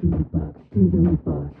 to the box, to the box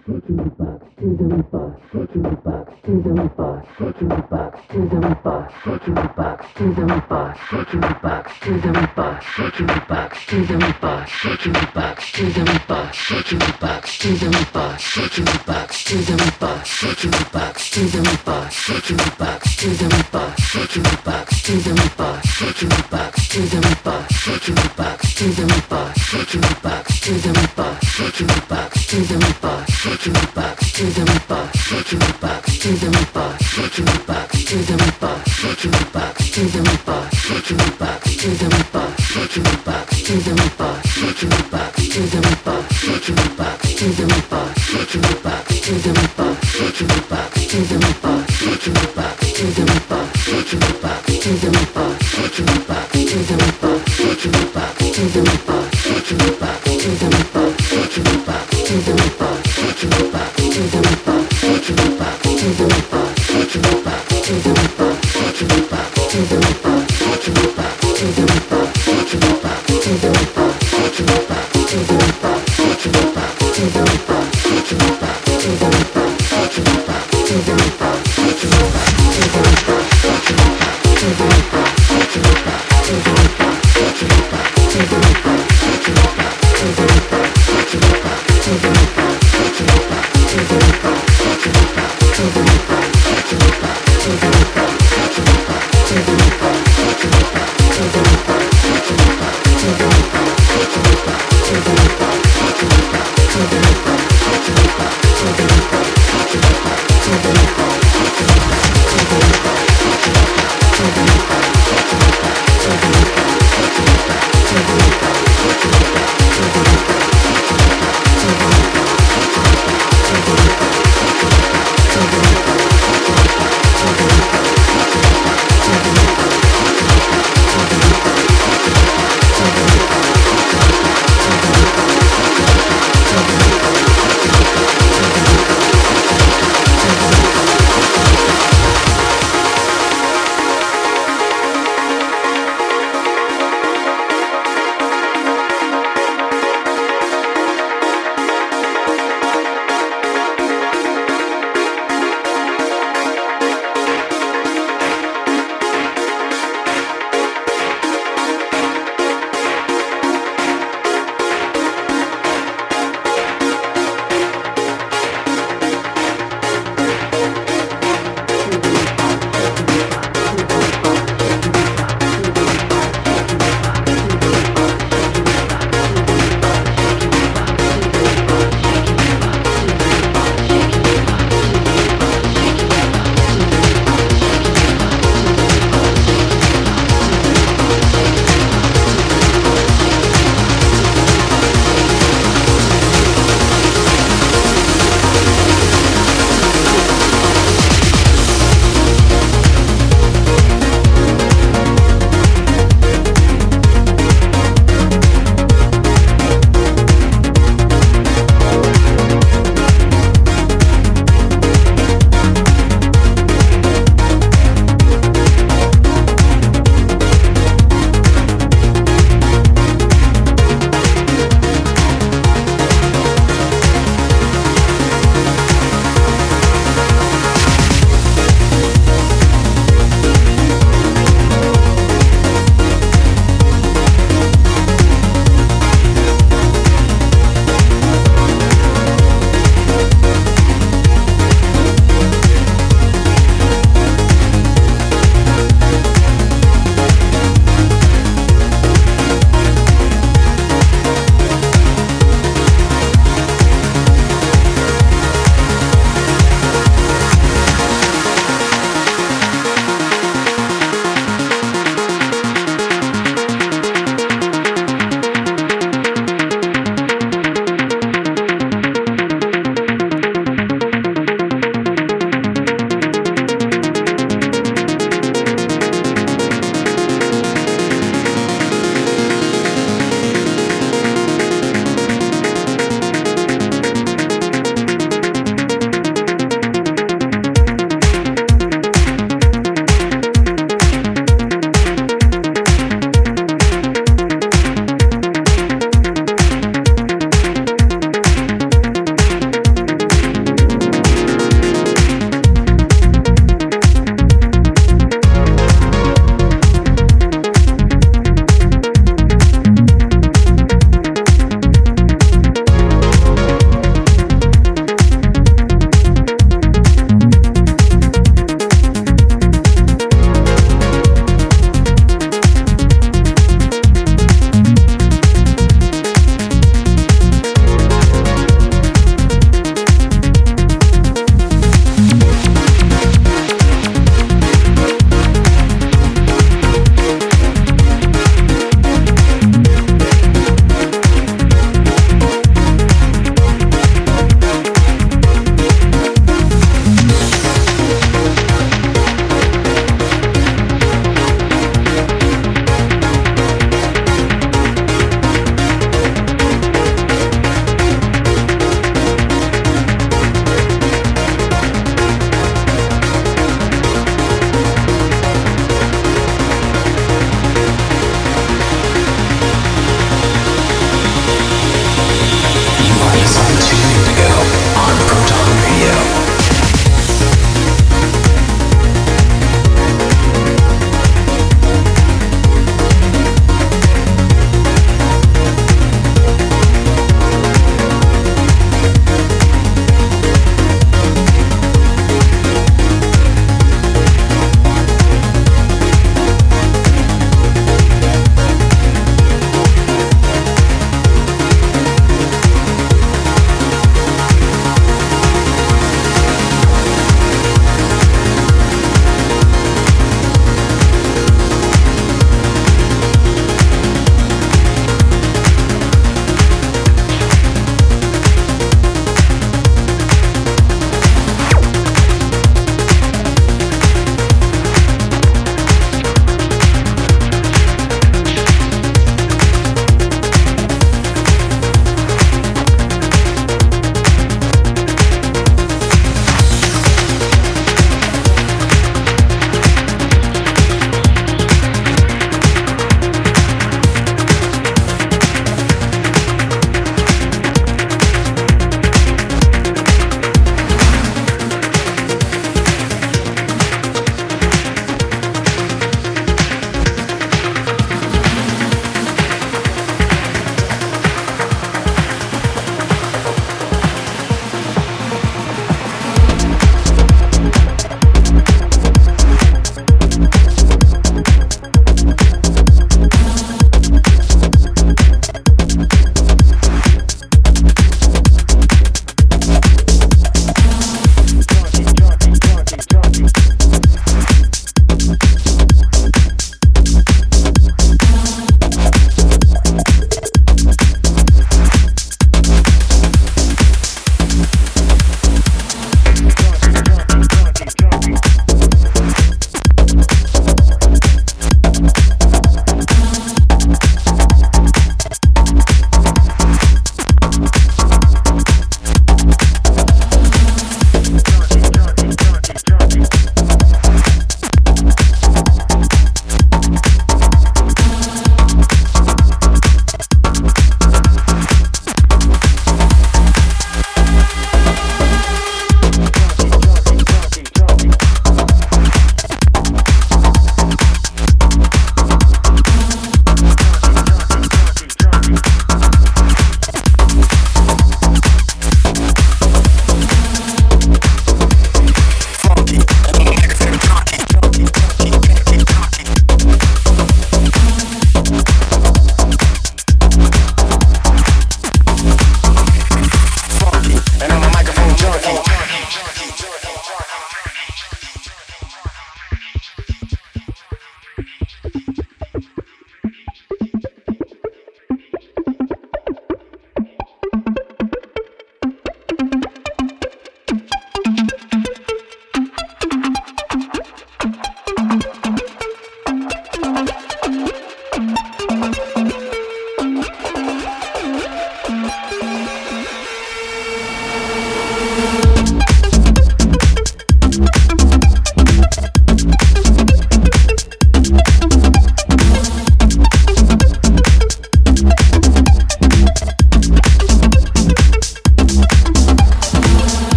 to the box. shake your back, to the box. shake your back, to the box. shake your back, to the box. shake your back, to the box. shake your back, to the box. shake your back, to the box. shake your back, to the box. shake your back, to the box. shake your back, to the box. shake your back, to the box. shake your back, to the box. shake your back, to the box. shake your back, to the box. shake your back, to the box. shake your back, to the box. shake your back to the Reebok, shake your Reebok, to the Reebok, shake your Reebok, to the Reebok, shake your Reebok, to the Reebok, shake your Reebok, to the Reebok, shake your Reebok, to the Reebok, shake your Reebok, to the Reebok, shake your Reebok, to the Reebok, shake your Reebok, to the Reebok, shake your Reebok, to the Reebok, shake your Reebok, to the Reebok, shake your Reebok, to the Reebok, shake your Reebok, to the Reebok, shake your Reebok, to the Reebok, shake your Reebok, to the Reebok, shake your Reebok, to the Reebok, shake your Reebok, to the to the back.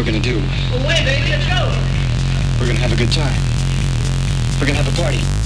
we're gonna do. Well, wait, baby, let's go. We're gonna have a good time. We're gonna have a party.